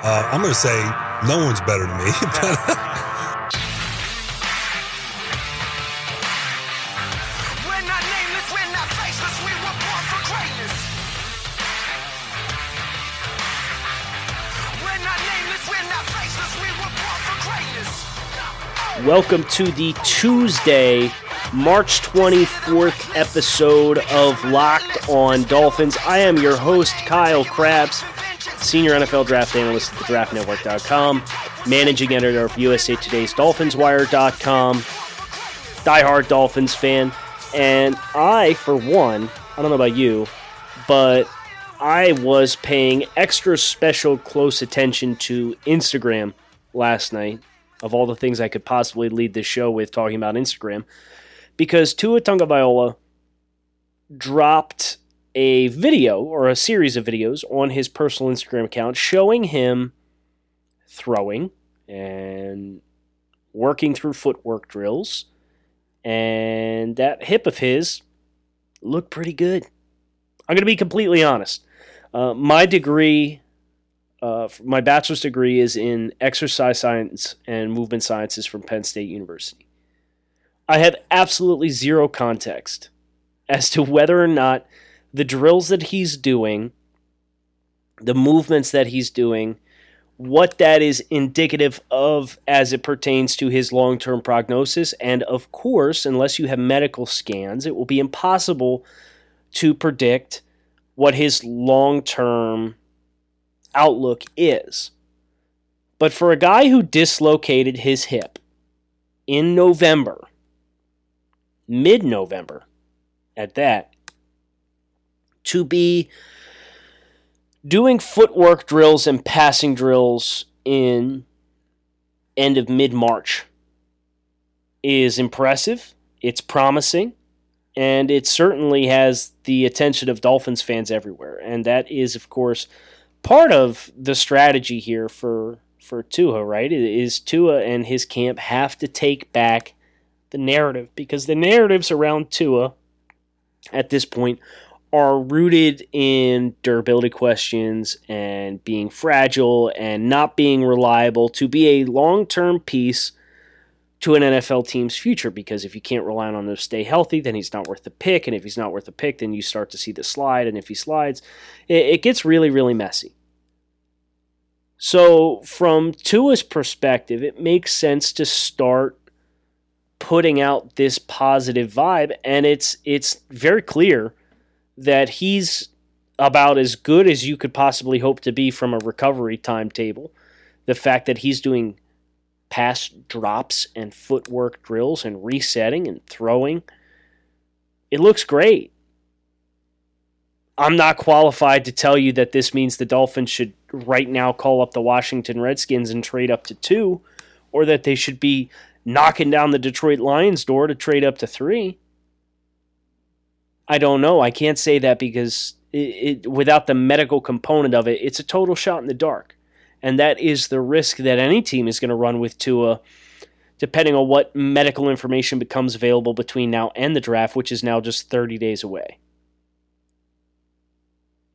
Uh, I'm going to say no one's better than me. We're not nameless, we're not faceless, we were born for greatness. We're not nameless, we're not faceless, we were born for greatness. Welcome to the Tuesday, March 24th episode of Locked On Dolphins. I am your host, Kyle Crabbs, senior NFL draft analyst at thedraftnetwork.com, managing editor of USA Today's DolphinsWire.com, diehard Dolphins fan. And I, for one, I don't know about you, but I was paying extra special close attention to Instagram last night of all the things I could possibly lead this show with talking about Instagram because Tua Tagovailoa dropped a video or a series of videos on his personal Instagram account showing him throwing and working through footwork drills and that hip of his looked pretty good. I'm going to be completely honest. Uh, my degree uh, my bachelor's degree is in exercise science and movement sciences from Penn State University. I have absolutely zero context as to whether or not the drills that he's doing, the movements that he's doing, what that is indicative of as it pertains to his long term prognosis. And of course, unless you have medical scans, it will be impossible to predict what his long term outlook is. But for a guy who dislocated his hip in November, mid November at that, to be doing footwork drills and passing drills in end of mid March is impressive. It's promising. And it certainly has the attention of Dolphins fans everywhere. And that is, of course, part of the strategy here for for Tua, right? Is Tua and his camp have to take back the narrative because the narratives around Tua at this point are rooted in durability questions and being fragile and not being reliable to be a long-term piece to an NFL team's future because if you can't rely on him to stay healthy, then he's not worth the pick. And if he's not worth the pick, then you start to see the slide. And if he slides, it, it gets really, really messy. So, from Tua's perspective, it makes sense to start putting out this positive vibe, and it's it's very clear that he's about as good as you could possibly hope to be from a recovery timetable. The fact that he's doing pass drops and footwork drills and resetting and throwing, it looks great. I'm not qualified to tell you that this means the Dolphins should right now call up the Washington Redskins and trade up to two, or that they should be knocking down the Detroit Lions door to trade up to three. I don't know. I can't say that because it, it, without the medical component of it, it's a total shot in the dark. And that is the risk that any team is going to run with Tua, depending on what medical information becomes available between now and the draft, which is now just 30 days away.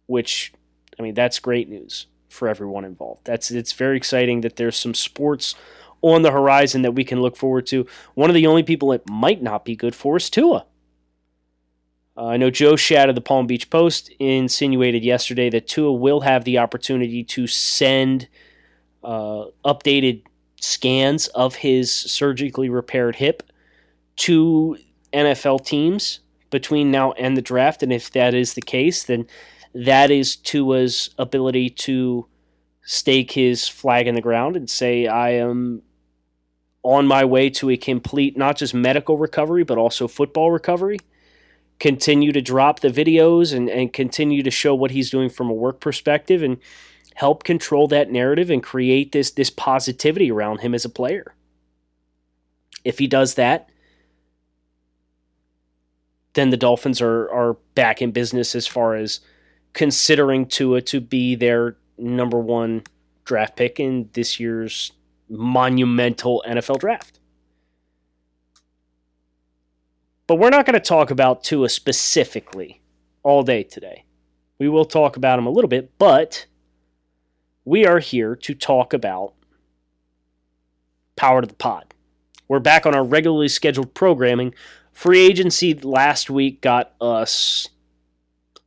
Which, I mean, that's great news for everyone involved. That's it's very exciting that there's some sports on the horizon that we can look forward to. One of the only people it might not be good for is Tua. Uh, I know Joe Schad of the Palm Beach Post insinuated yesterday that Tua will have the opportunity to send uh, updated scans of his surgically repaired hip to NFL teams between now and the draft. And if that is the case, then that is Tua's ability to stake his flag in the ground and say, I am on my way to a complete, not just medical recovery, but also football recovery. Continue to drop the videos and, and continue to show what he's doing from a work perspective. And help control that narrative and create this this positivity around him as a player. If he does that, then the Dolphins are are back in business as far as considering Tua to be their number one draft pick in this year's monumental NFL draft. But we're not going to talk about Tua specifically all day today. We will talk about him a little bit, but we are here to talk about Power to the Pod. We're back on our regularly scheduled programming. Free agency last week got us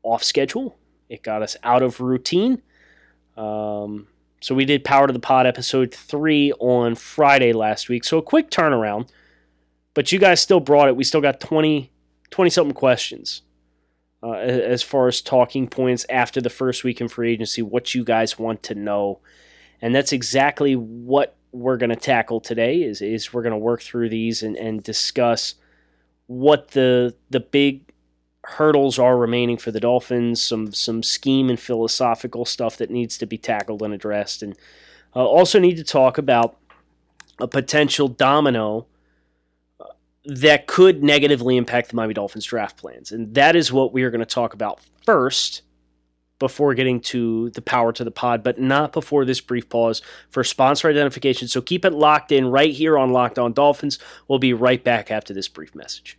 off schedule. It got us out of routine. Um, so we did Power to the Pod episode three on Friday last week. So a quick turnaround, but you guys still brought it. We still got 20, 20 something questions uh, as far as talking points after the first week in free agency, what you guys want to know. And that's exactly what we're going to tackle today is, is we're going to work through these and, and discuss what the the big hurdles are remaining for the Dolphins, some some scheme and philosophical stuff that needs to be tackled and addressed, and uh, also need to talk about a potential domino that could negatively impact the Miami Dolphins draft plans, and that is what we are going to talk about first. Before getting to the power to the pod, but not before this brief pause for sponsor identification. So keep it locked in right here on Locked On Dolphins. We'll be right back after this brief message.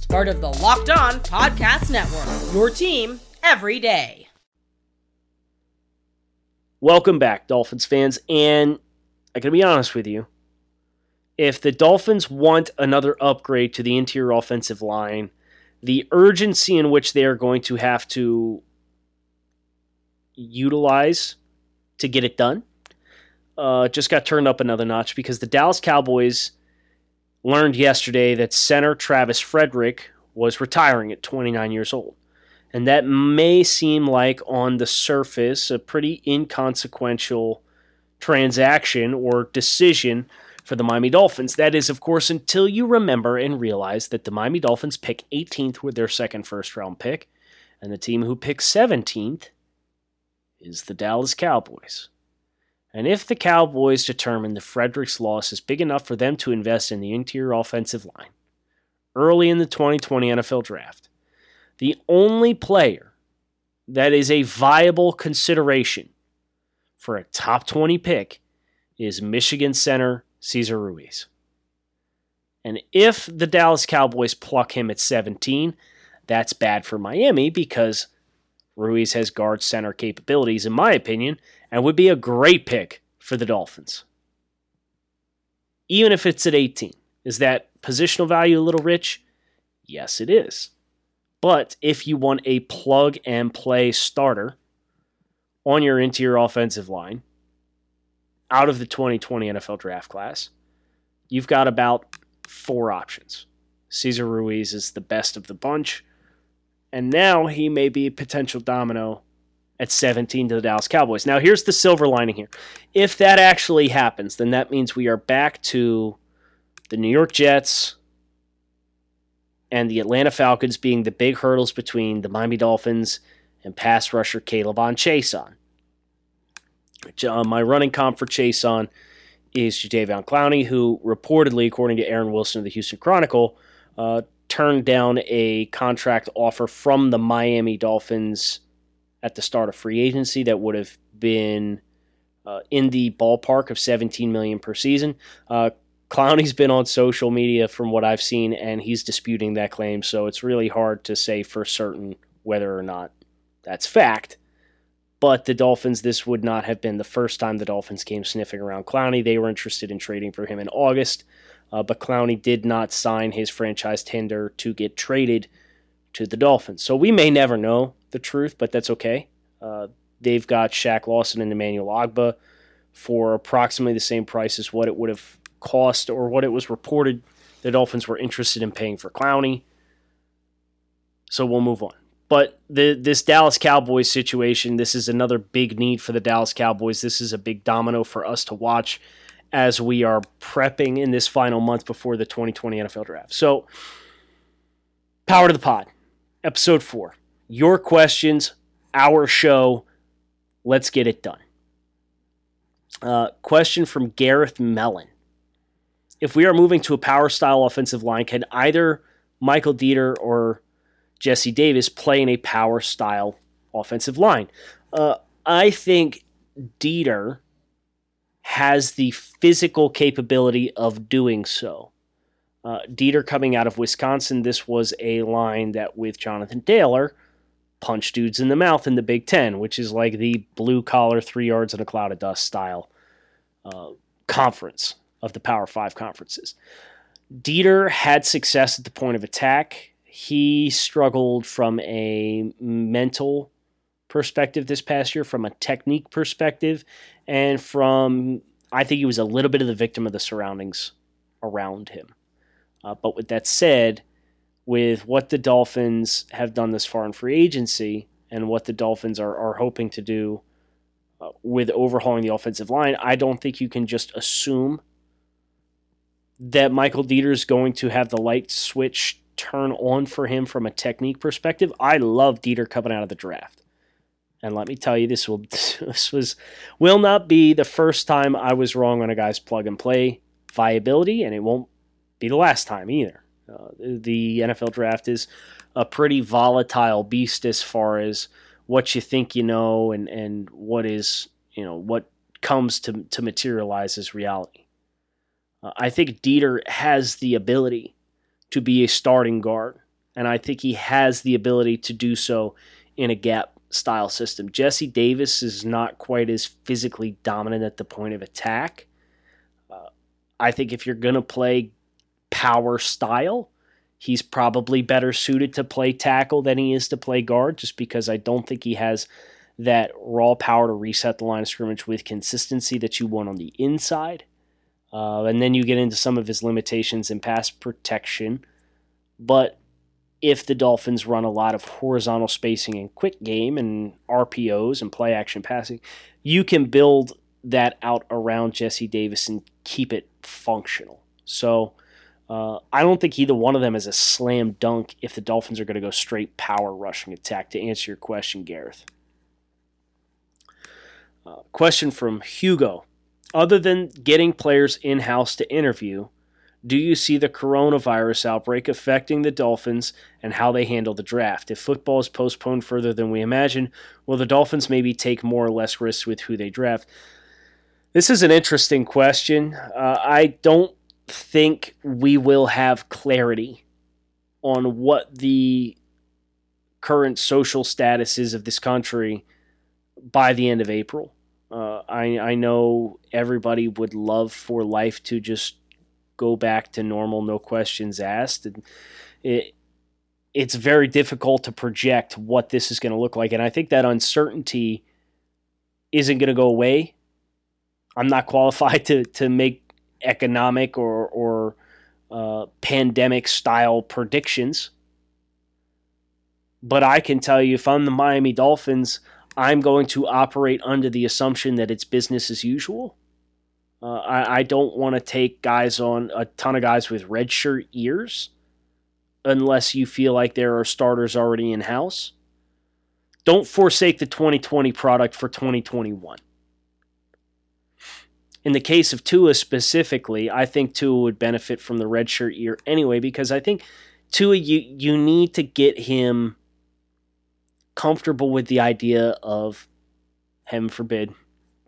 part of the Locked On Podcast Network. Your team every day. Welcome back, Dolphins fans. And I gotta be honest with you. If the Dolphins want another upgrade to the interior offensive line, the urgency in which they are going to have to utilize to get it done uh, just got turned up another notch because the Dallas Cowboys learned yesterday that center Travis Frederick was retiring at 29 years old. And that may seem like, on the surface, a pretty inconsequential transaction or decision for the Miami Dolphins. That is, of course, until you remember and realize that the Miami Dolphins pick 18th with their second first round pick, and the team who picks 17th is the Dallas Cowboys. And if the Cowboys determine that Frederick's loss is big enough for them to invest in the interior offensive line early in the 2020 NFL draft, the only player that is a viable consideration for a top 20 pick is Michigan center Cesar Ruiz. And if the Dallas Cowboys pluck him at 17, that's bad for Miami because Ruiz has guard center capabilities, in my opinion, and would be a great pick for the Dolphins. Even if it's at 18. Is that positional value a little rich? Yes, it is. But if you want a plug and play starter on your interior offensive line out of the 2020 NFL draft class, you've got about four options. Cesar Ruiz is the best of the bunch, and now he may be a potential domino at 17 to the Dallas Cowboys. Now, here's the silver lining here. If that actually happens, then that means we are back to the New York Jets and the Atlanta Falcons being the big hurdles between the Miami Dolphins and pass rusher K'Lavon Chaisson. Uh, my running comp for Chaisson is Jadeveon Clowney, who reportedly, according to Aaron Wilson of the Houston Chronicle, uh, turned down a contract offer from the Miami Dolphins at the start of free agency that would have been uh, in the ballpark of 17 million per season. Uh, Clowney's been on social media from what I've seen, and he's disputing that claim. So it's really hard to say for certain whether or not that's fact. But the Dolphins, this would not have been the first time the Dolphins came sniffing around Clowney. They were interested in trading for him in August, uh, but Clowney did not sign his franchise tender to get traded to the Dolphins. So we may never know the truth, but that's okay. Uh, they've got Shaq Lawson and Emmanuel Ogbah for approximately the same price as what it would have cost or what it was reported the Dolphins were interested in paying for Clowney. So we'll move on. But the this Dallas Cowboys situation, this is another big need for the Dallas Cowboys. This is a big domino for us to watch as we are prepping in this final month before the 2020 NFL draft. So, power to the pod, episode four. Your questions, our show. Let's get it done. Uh, question from Gareth Mellon. If we are moving to a power style offensive line, can either Michael Deiter or Jesse Davis play in a power style offensive line? Uh, I think Deiter has the physical capability of doing so. Uh, Deiter coming out of Wisconsin, this was a line that with Jonathan Taylor punched dudes in the mouth in the Big Ten, which is like the blue collar, three yards in a cloud of dust style uh, conference of the Power Five conferences. Deiter had success at the point of attack. He struggled from a mental perspective this past year, from a technique perspective, and from I think he was a little bit of the victim of the surroundings around him. Uh, but with that said, with what the Dolphins have done this far in free agency and what the Dolphins are, are hoping to do uh, with overhauling the offensive line, I don't think you can just assume that Michael Deiter is going to have the light switch turn on for him from a technique perspective. I love Deiter coming out of the draft. And let me tell you, this will this was will not be the first time I was wrong on a guy's plug and play viability, and it won't be the last time either. Uh, the NFL draft is a pretty volatile beast as far as what you think you know and, and what is you know what comes to to materialize as reality. Uh, I think Deiter has the ability to be a starting guard, and I think he has the ability to do so in a gap style system. Jesse Davis is not quite as physically dominant at the point of attack. Uh, I think if you're going to play power style, he's probably better suited to play tackle than he is to play guard, just because I don't think he has that raw power to reset the line of scrimmage with consistency that you want on the inside. Uh, and then you get into some of his limitations in pass protection. But if the Dolphins run a lot of horizontal spacing and quick game and RPOs and play action passing, you can build that out around Jesse Davis and keep it functional. So uh, I don't think either one of them is a slam dunk if the Dolphins are going to go straight power rushing attack, to answer your question, Gareth. Uh, question from Hugo. Other than getting players in house to interview, do you see the coronavirus outbreak affecting the Dolphins and how they handle the draft? If football is postponed further than we imagine, will the Dolphins maybe take more or less risks with who they draft? This is an interesting question. Uh, I don't think we will have clarity on what the current social status is of this country by the end of April. Uh, I, I know everybody would love for life to just go back to normal, no questions asked. And it, it's very difficult to project what this is going to look like. And I think that uncertainty isn't going to go away. I'm not qualified to, to make economic or, or uh, pandemic style predictions. But I can tell you if I'm the Miami Dolphins, I'm going to operate under the assumption that it's business as usual. Uh, I, I don't want to take guys on a ton of guys with red shirt ears unless you feel like there are starters already in house. Don't forsake the 2020 product for 2021. In the case of Tua specifically, I think Tua would benefit from the redshirt year anyway because I think Tua you you need to get him comfortable with the idea of heaven forbid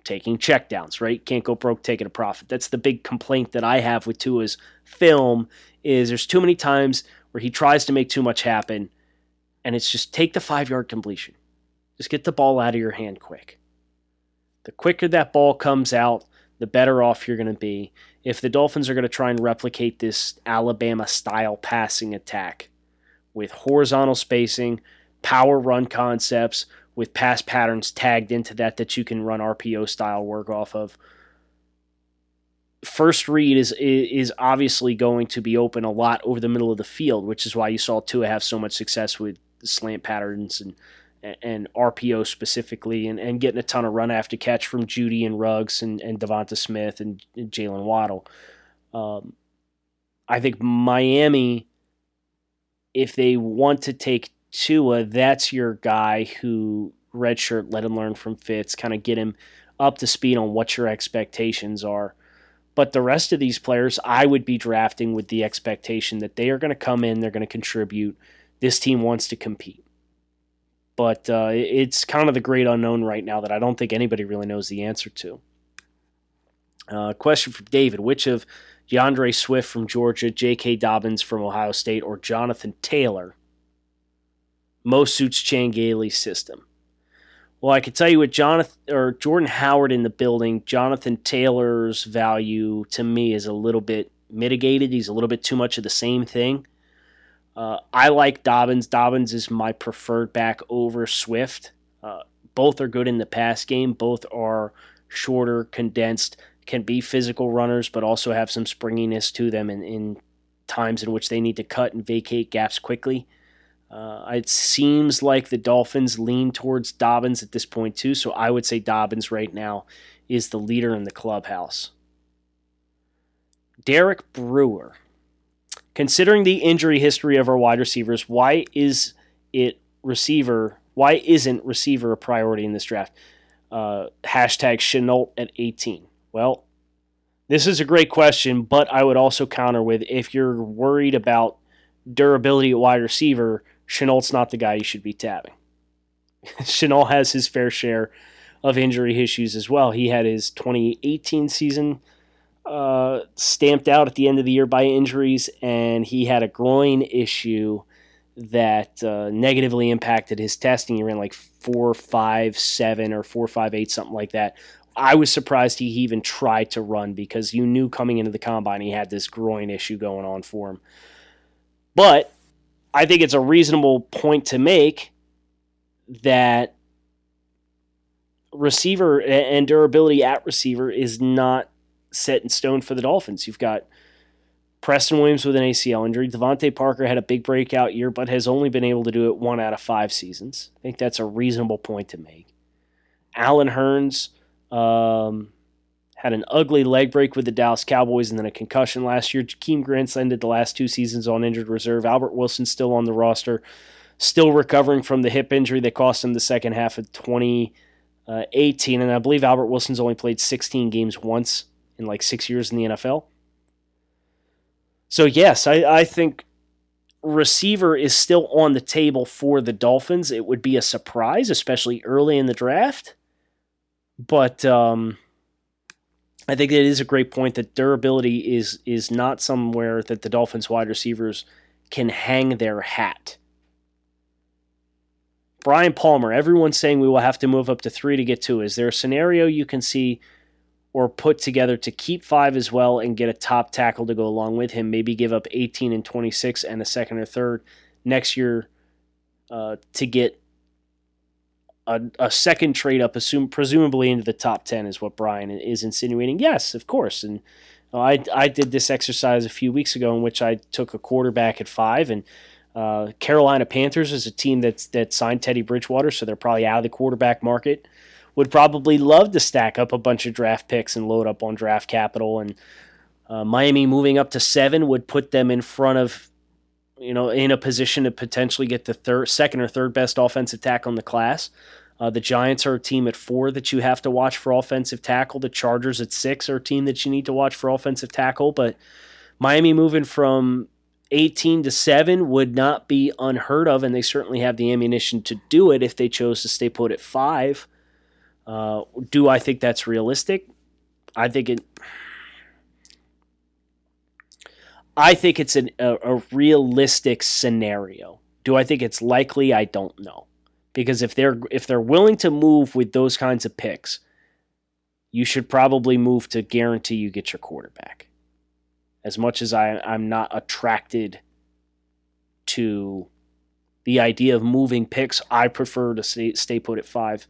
taking checkdowns, right? Can't go broke taking a profit. That's the big complaint that I have with Tua's film is there's too many times where he tries to make too much happen and it's just take the 5-yard completion. Just get the ball out of your hand quick. The quicker that ball comes out, the better off you're going to be. If the Dolphins are going to try and replicate this Alabama style passing attack with horizontal spacing, power run concepts, with pass patterns tagged into that that you can run RPO style work off of. First read is is obviously going to be open a lot over the middle of the field, which is why you saw Tua have so much success with slant patterns and and RPO specifically, and, and getting a ton of run after catch from Jeudy and Ruggs and, and Devonta Smith and, and Jaylen Waddle. Um, I think Miami, if they want to take Tua, that's your guy who redshirt, let him learn from Fitz, kind of get him up to speed on what your expectations are. But the rest of these players, I would be drafting with the expectation that they are going to come in, they're going to contribute. This team wants to compete but uh, it's kind of the great unknown right now that I don't think anybody really knows the answer to. Uh, question from David: Which of D'Andre Swift from Georgia, J.K. Dobbins from Ohio State, or Jonathan Taylor most suits Chan Gailey's system? Well, I can tell you with Jonathan or Jordan Howard in the building, Jonathan Taylor's value to me is a little bit mitigated. He's a little bit too much of the same thing. Uh, I like Dobbins. Dobbins is my preferred back over Swift. Uh, both are good in the pass game. Both are shorter, condensed, can be physical runners, but also have some springiness to them in, in times in which they need to cut and vacate gaps quickly. Uh, it seems like the Dolphins lean towards Dobbins at this point, too. So I would say Dobbins right now is the leader in the clubhouse. Derek Brewer considering the injury history of our wide receivers, why is it receiver? Why isn't receiver a priority in this draft? Uh, hashtag Shenault at 18. Well, this is a great question, but I would also counter with if you're worried about durability at wide receiver, Shenault's not the guy you should be tabbing. Shenault has his fair share of injury issues as well. He had his 2018 season uh, stamped out at the end of the year by injuries, and he had a groin issue that uh, negatively impacted his testing. He ran like four, five, seven, or four, five, eight, something like that. I was surprised he even tried to run because you knew coming into the combine he had this groin issue going on for him. But I think it's a reasonable point to make that receiver and durability at receiver is not set in stone for the Dolphins. You've got Preston Williams with an ACL injury. DeVante Parker had a big breakout year, but has only been able to do it one out of five seasons. I think that's a reasonable point to make. Allen Hurns um, had an ugly leg break with the Dallas Cowboys and then a concussion last year. Jakeem Grant's ended the last two seasons on injured reserve. Albert Wilson still on the roster, still recovering from the hip injury that cost him the second half of 2018. And I believe Albert Wilson's only played 16 games once in like six years in the NFL. So, yes, I, I think receiver is still on the table for the Dolphins. It would be a surprise, especially early in the draft. But um, I think it is a great point that durability is is not somewhere that the Dolphins wide receivers can hang their hat. Brian Palmer, everyone's saying we will have to move up to three to get two. Is there a scenario you can see or put together to keep five as well and get a top tackle to go along with him. Maybe give up 18 and 26 and a second or third next year uh, to get a, a, second trade up, assume presumably into the top 10 is what Brian is insinuating. Yes, of course. And uh, I, I did this exercise a few weeks ago in which I took a quarterback at five and uh, Carolina Panthers is a team that's that signed Teddy Bridgewater, so they're probably out of the quarterback market would probably love to stack up a bunch of draft picks and load up on draft capital. And uh, Miami moving up to seven would put them in front of, you know, in a position to potentially get the third, second or third best offensive tackle in the class. Uh, the Giants are a team at four that you have to watch for offensive tackle. The Chargers at six are a team that you need to watch for offensive tackle. But Miami moving from 18 to 7 would not be unheard of, and they certainly have the ammunition to do it if they chose to stay put at 5. Uh, do I think that's realistic? I think it. I think it's an, a, a realistic scenario. Do I think it's likely? I don't know, because if they're if they're willing to move with those kinds of picks, you should probably move to guarantee you get your quarterback. As much as I, I'm not attracted to the idea of moving picks, I prefer to stay, stay put at five.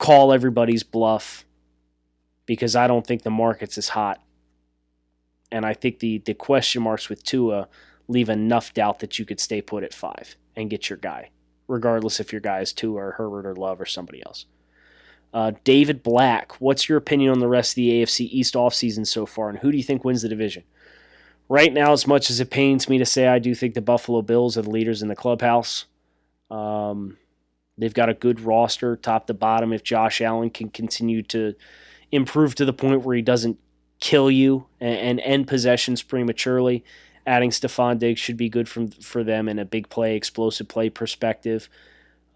Call everybody's bluff because I don't think the market's as hot. And I think the, the question marks with Tua leave enough doubt that you could stay put at five and get your guy, regardless if your guy is Tua or Herbert or Love or somebody else. Uh, David Black, what's your opinion on the rest of the AFC East offseason so far, and who do you think wins the division? Right now, as much as it pains me to say, I do think the Buffalo Bills are the leaders in the clubhouse. Um, they've got a good roster, top to bottom. If Josh Allen can continue to improve to the point where he doesn't kill you and, and end possessions prematurely, adding Stefon Diggs should be good from, for them in a big play, explosive play perspective.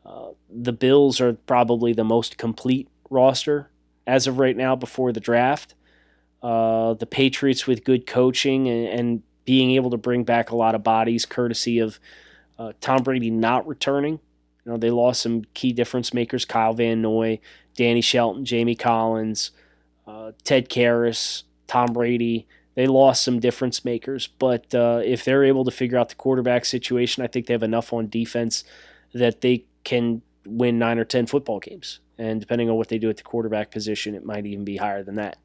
Uh, the Bills are probably the most complete roster as of right now before the draft. Uh, the Patriots with good coaching and, and, being able to bring back a lot of bodies, courtesy of uh, Tom Brady not returning. You know, they lost some key difference makers: Kyle Van Noy, Danny Shelton, Jamie Collins, uh, Ted Karras, Tom Brady. They lost some difference makers, but uh, if they're able to figure out the quarterback situation, I think they have enough on defense that they can win nine or ten football games. And depending on what they do at the quarterback position, it might even be higher than that.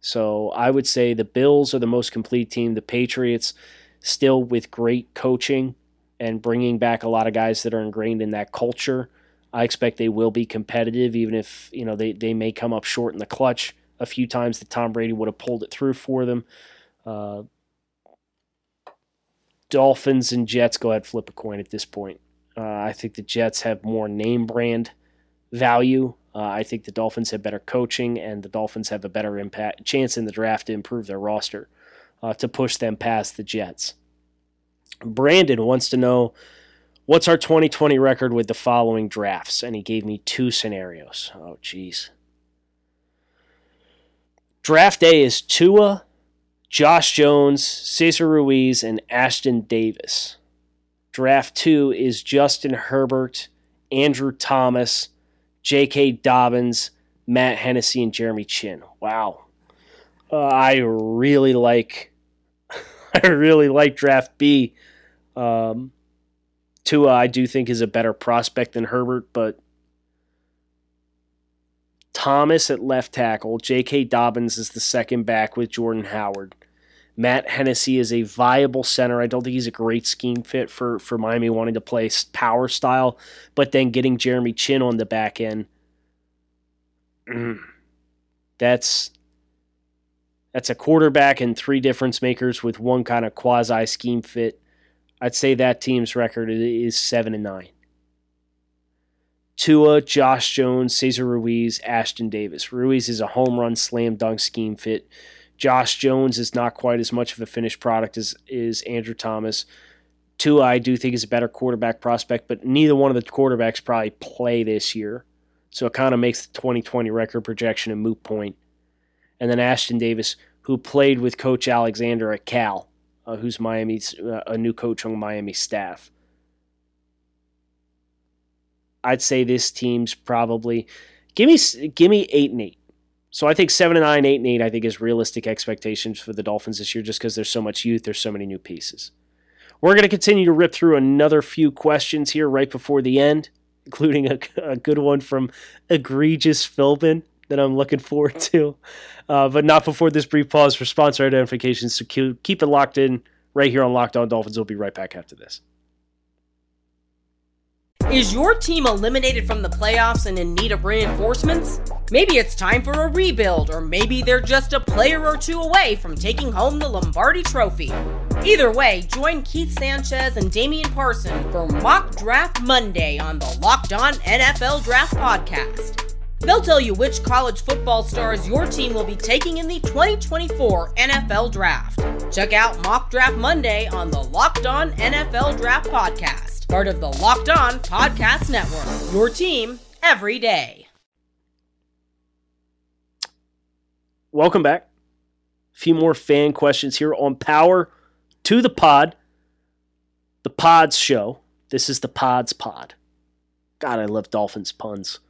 So I would say the Bills are the most complete team. The Patriots, still with great coaching and bringing back a lot of guys that are ingrained in that culture. I expect they will be competitive, even if you know they, they may come up short in the clutch a few times that Tom Brady would have pulled it through for them. Uh, Dolphins and Jets, go ahead, flip a coin at this point. Uh, I think the Jets have more name brand value. Uh, I think the Dolphins have better coaching, and the Dolphins have a better impact chance in the draft to improve their roster uh, to push them past the Jets. Brandon wants to know what's our 2020 record with the following drafts, and he gave me two scenarios. Oh, jeez. Draft day is Tua, Josh Jones, Cesar Ruiz, and Ashtyn Davis. Draft two is Justin Herbert, Andrew Thomas, J.K. Dobbins, Matt Hennessy, and Jeremy Chinn. Wow. Uh, I really like I really like draft B. Um, Tua, I do think is a better prospect than Herbert, but Thomas at left tackle, J.K. Dobbins is the second back with Jordan Howard. Matt Hennessy is a viable center. I don't think he's a great scheme fit for, for Miami wanting to play power style, but then getting Jeremy Chinn on the back end. That's that's a quarterback and three difference makers with one kind of quasi scheme fit. I'd say that team's record is seven and nine. Tua, Josh Jones, Cesar Ruiz, Ashtyn Davis. Ruiz is a home run slam dunk scheme fit. Josh Jones is not quite as much of a finished product as is Andrew Thomas. Tua, I do think is a better quarterback prospect, but neither one of the quarterbacks probably play this year. So it kind of makes the 2020 record projection a moot point. And then Ashtyn Davis, who played with Coach Alexander at Cal, uh, who's Miami's uh, a new coach on Miami staff. I'd say this team's probably give me give me eight and eight. So I think seven and nine, eight and eight, I think is realistic expectations for the Dolphins this year, just because there's so much youth, there's so many new pieces. We're going to continue to rip through another few questions here right before the end, including a, a good one from egregious Philbin that I'm looking forward to, uh, but not before this brief pause for sponsor identifications. So keep it locked in right here on Locked On Dolphins. We'll be right back after this. Is your team eliminated from the playoffs and in need of reinforcements? Maybe it's time for a rebuild, or maybe they're just a player or two away from taking home the Lombardi Trophy. Either way, join Keith Sanchez and Damian Parson for Mock Draft Monday on the Locked On NFL Draft Podcast. They'll tell you which college football stars your team will be taking in the 2024 NFL Draft. Check out Mock Draft Monday on the Locked On NFL Draft Podcast part of the Locked On Podcast Network. Your team every day. Welcome back. A few more fan questions here on Power to the Pod, the Pods show. This is the Pods Pod. God, I love Dolphins puns.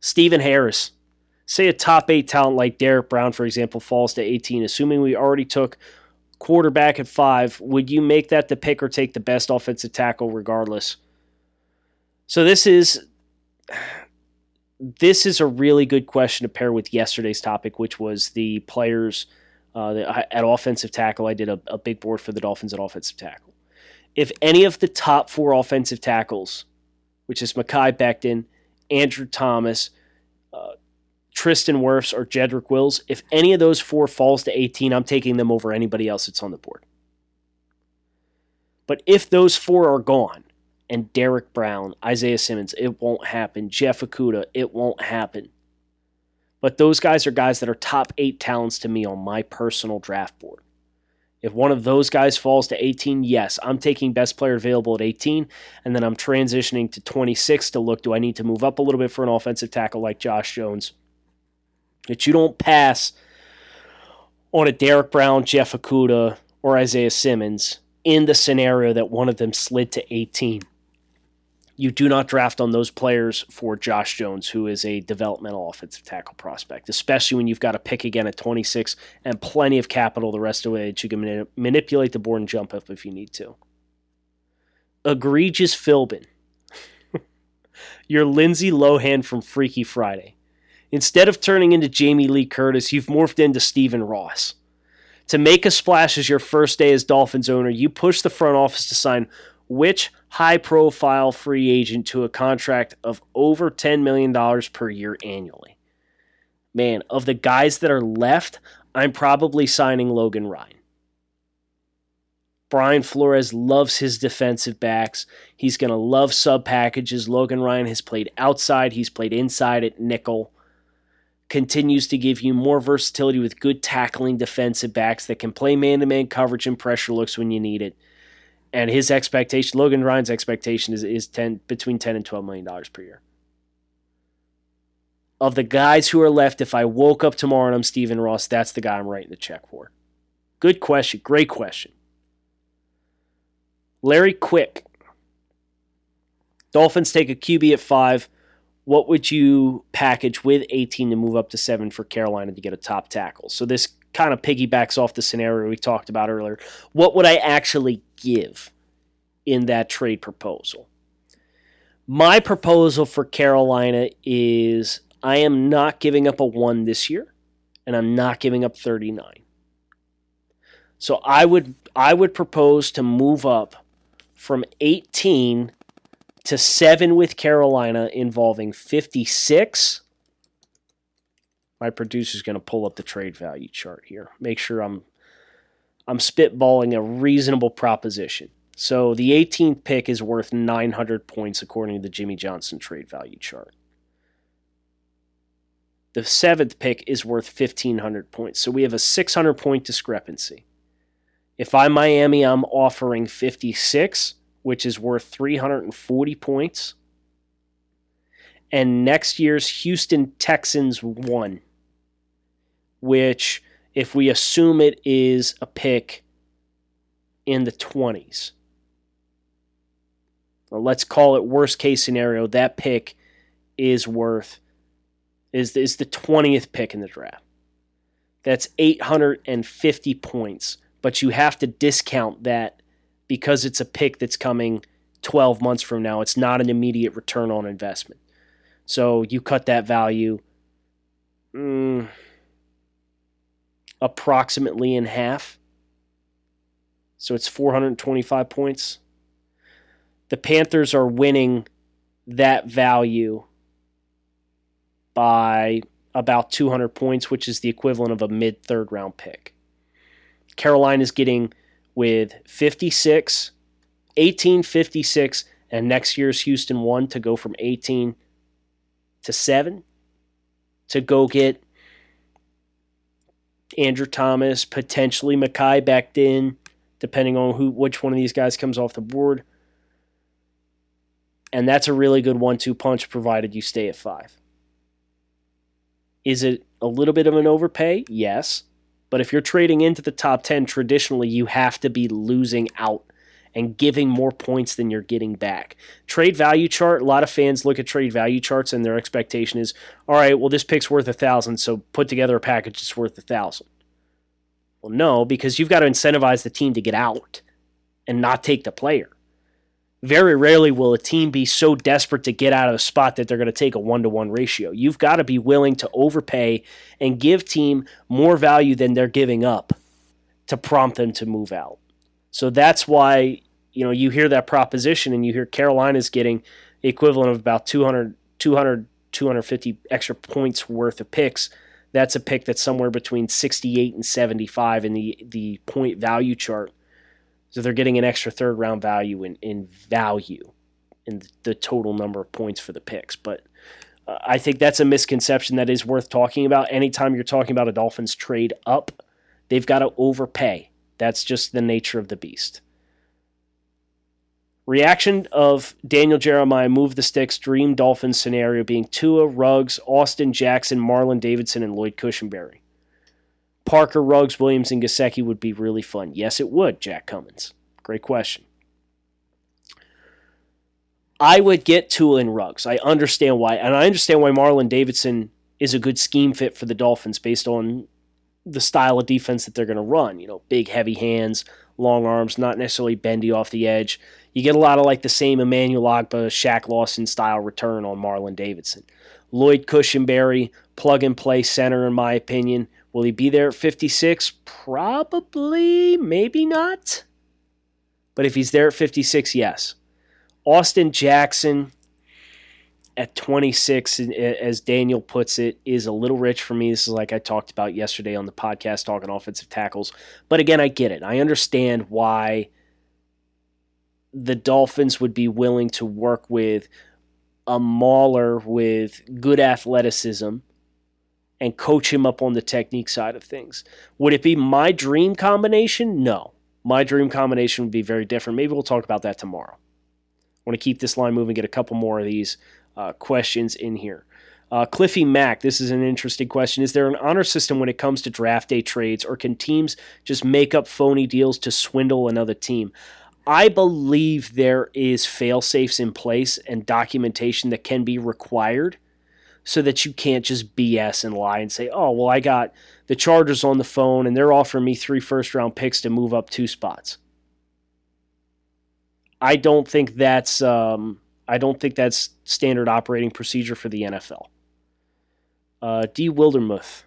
Stephen Harris. Say a top eight talent like Derrick Brown, for example, falls to 18, assuming we already took quarterback at five, would you make that the pick or take the best offensive tackle regardless? So this is this is a really good question to pair with yesterday's topic, which was the players uh, at offensive tackle. I did a, a big board for the Dolphins at offensive tackle. If any of the top four offensive tackles, which is Mekhi Becton, Andrew Thomas, uh, Tristan Wirfs, or Jedrick Wills, if any of those four falls to 18, I'm taking them over anybody else that's on the board. But if those four are gone, and Derrick Brown, Isaiah Simmons, it won't happen. Jeff Okudah, it won't happen. But those guys are guys that are top eight talents to me on my personal draft board. If one of those guys falls to 18, yes, I'm taking best player available at 18, and then I'm transitioning to 26 to look do I need to move up a little bit for an offensive tackle like Josh Jones? That you don't pass on a Derrick Brown, Jeff Okudah, or Isaiah Simmons in the scenario that one of them slid to 18 you do not draft on those players for Josh Jones, who is a developmental offensive tackle prospect, especially when you've got a pick again at 26 and plenty of capital the rest of the way that you can mani- manipulate the board and jump up if you need to. Egregious Philbin. You're Lindsay Lohan from Freaky Friday. Instead of turning into Jamie Lee Curtis, you've morphed into Stephen Ross. To make a splash as your first day as Dolphins owner, you push the front office to sign which high profile free agent to a contract of over $10 million per year annually? Man, of the guys that are left, I'm probably signing Logan Ryan. Brian Flores loves his defensive backs. He's going to love sub packages. Logan Ryan has played outside, he's played inside at nickel. Continues to give you more versatility with good tackling defensive backs that can play man to man coverage and pressure looks when you need it and his expectation, Logan Ryan's expectation is is ten between ten and twelve million dollars per year. Of the guys who are left, if I woke up tomorrow and I'm Stephen Ross, that's the guy I'm writing the check for. Good question, great question. Larry Quick. Dolphins take a QB at five. What would you package with 18 to move up to seven for Carolina to get a top tackle? So this kind of piggybacks off the scenario we talked about earlier. What would I actually give in that trade proposal? My proposal for Carolina is I am not giving up a one this year, and I'm not giving up 39. So I would I would propose to move up from 18 to 7 with Carolina involving 56 my producer's going to pull up the trade value chart here. Make sure I'm I'm spitballing a reasonable proposition. So the 18th pick is worth 900 points according to the Jimmy Johnson trade value chart. The seventh pick is worth 1,500 points. So we have a 600 point discrepancy. If I'm Miami, I'm offering 56, which is worth 340 points. And next year's Houston Texans 1 which, if we assume it is a pick in the 20s, well, let's call it worst case scenario, that pick is worth is is the 20th pick in the draft. That's 850 points, but you have to discount that because it's a pick that's coming 12 months from now. It's not an immediate return on investment. So you cut that value. Mm, approximately in half. So it's 425 points. The Panthers are winning that value by about 200 points, which is the equivalent of a mid third round pick. Carolina is getting with 56, 18, 56, and next year's Houston 1 to go from 18 to 7 to go get Andrew Thomas, potentially Mekhi Becton, depending on who which one of these guys comes off the board. And that's a really good one-two punch provided you stay at five. Is it a little bit of an overpay? Yes. But if you're trading into the top 10, traditionally you have to be losing out and giving more points than you're getting back. Trade value chart, a lot of fans look at trade value charts and their expectation is, all right, well, this pick's worth a thousand, so put together a package that's worth a thousand. Well, no, because you've got to incentivize the team to get out and not take the player. Very rarely will a team be so desperate to get out of the spot that they're going to take a one to one ratio. You've got to be willing to overpay and give team more value than they're giving up to prompt them to move out. So that's why you know you hear that proposition and you hear Carolina's getting the equivalent of about 200 200 250 extra points worth of picks. That's a pick that's somewhere between 68 and 75 in the the point value chart. So they're getting an extra third round value in, in value in the total number of points for the picks. But uh, I think that's a misconception that is worth talking about. Anytime you're talking about a Dolphins trade up, they've got to overpay. That's just the nature of the beast. Reaction of Daniel Jeremiah move the sticks dream Dolphins scenario being Tua, Ruggs, Austin Jackson, Marlon Davidson, and Lloyd Cushenberry. Parker, Ruggs, Williams, and Gesicki would be really fun. Yes, it would, Jack Cummins. Great question. I would get Tua and Ruggs. I understand why, and I understand why Marlon Davidson is a good scheme fit for the Dolphins based on the style of defense that they're going to run. You know, big, heavy hands, long arms, not necessarily bendy off the edge. You get a lot of like the same Emmanuel Ogbah, Shaq Lawson style return on Marlon Davidson. Lloyd Cushenberry, plug and play center, in my opinion. Will he be there at 56? Probably, maybe not. But if he's there at 56, yes. Austin Jackson at 26, as Daniel puts it, is a little rich for me. This is like I talked about yesterday on the podcast talking offensive tackles. But again, I get it. I understand why the Dolphins would be willing to work with a mauler with good athleticism and coach him up on the technique side of things. Would it be my dream combination? No. My dream combination would be very different. Maybe we'll talk about that tomorrow. I want to keep this line moving, get a couple more of these uh, questions in here. Uh, Cliffy Mack, this is an interesting question. Is there an honor system when it comes to draft day trades, or can teams just make up phony deals to swindle another team? I believe there is fail safes in place and documentation that can be required so that you can't just BS and lie and say, oh, well, I got the Chargers on the phone and they're offering me three first round picks to move up two spots. I don't think that's um, I don't think that's standard operating procedure for the NFL. Uh, D. Wildermuth,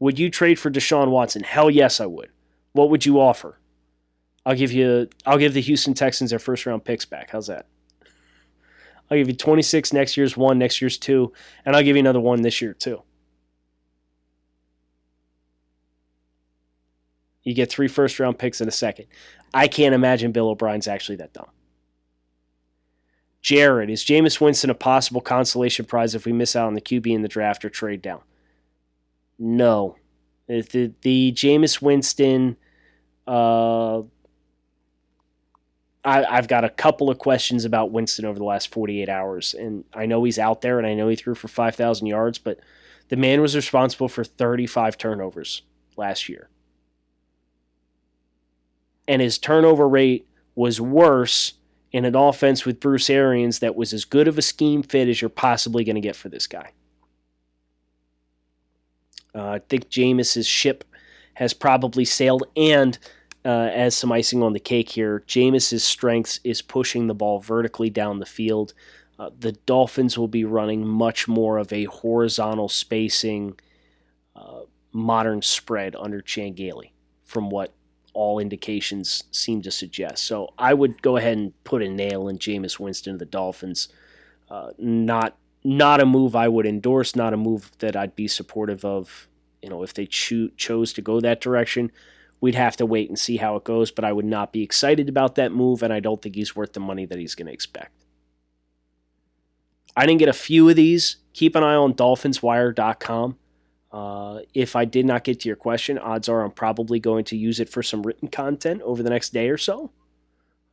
would you trade for Deshaun Watson? Hell yes, I would. What would you offer? I'll give you. I'll give the Houston Texans their first round picks back. How's that? I'll give you 26 next year's one, next year's two, and I'll give you another one this year too. You get three first round picks in a second. I can't imagine Bill O'Brien's actually that dumb. Jared, is Jameis Winston a possible consolation prize if we miss out on the QB in the draft or trade down? No. The, the, Jameis Winston uh, I, I've got a couple of questions about Winston over the last 48 hours, and I know he's out there, and I know he threw for 5,000 yards, but the man was responsible for 35 turnovers last year. And his turnover rate was worse in an offense with Bruce Arians that was as good of a scheme fit as you're possibly going to get for this guy. Uh, I think Jameis's ship has probably sailed, and uh, as some icing on the cake here, Jameis's strengths is pushing the ball vertically down the field. Uh, the Dolphins will be running much more of a horizontal spacing, uh, modern spread under Chan Gailey, from what all indications seem to suggest. So I would go ahead and put a nail in Jameis Winston of the Dolphins. Uh, not not a move I would endorse, not a move that I'd be supportive of. You know, if they cho- chose to go that direction, we'd have to wait and see how it goes. But I would not be excited about that move, and I don't think he's worth the money that he's going to expect. I didn't get a few of these. Keep an eye on DolphinsWire.com. Uh, if I did not get to your question, odds are I'm probably going to use it for some written content over the next day or so.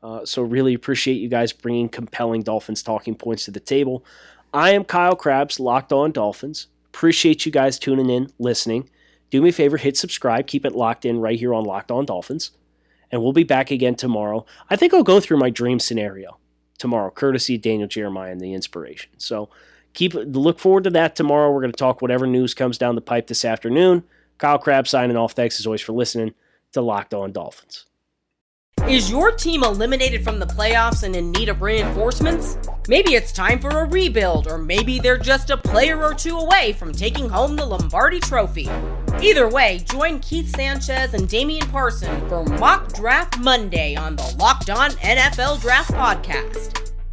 Uh, so, really appreciate you guys bringing compelling Dolphins talking points to the table. I am Kyle Crabbs, locked on Dolphins. Appreciate you guys tuning in, listening. Do me a favor, hit subscribe, keep it locked in right here on Locked On Dolphins. And we'll be back again tomorrow. I think I'll go through my dream scenario tomorrow, courtesy Daniel Jeremiah and the inspiration. So, keep look forward to that tomorrow. We're going to talk whatever news comes down the pipe this afternoon. Kyle Crabbs signing off. Thanks as always for listening to Locked On Dolphins. Is your team eliminated from the playoffs and in need of reinforcements? Maybe it's time for a rebuild, or maybe they're just a player or two away from taking home the Lombardi Trophy. Either way, join Keith Sanchez and Damian Parson for Mock Draft Monday on the Locked On NFL Draft Podcast.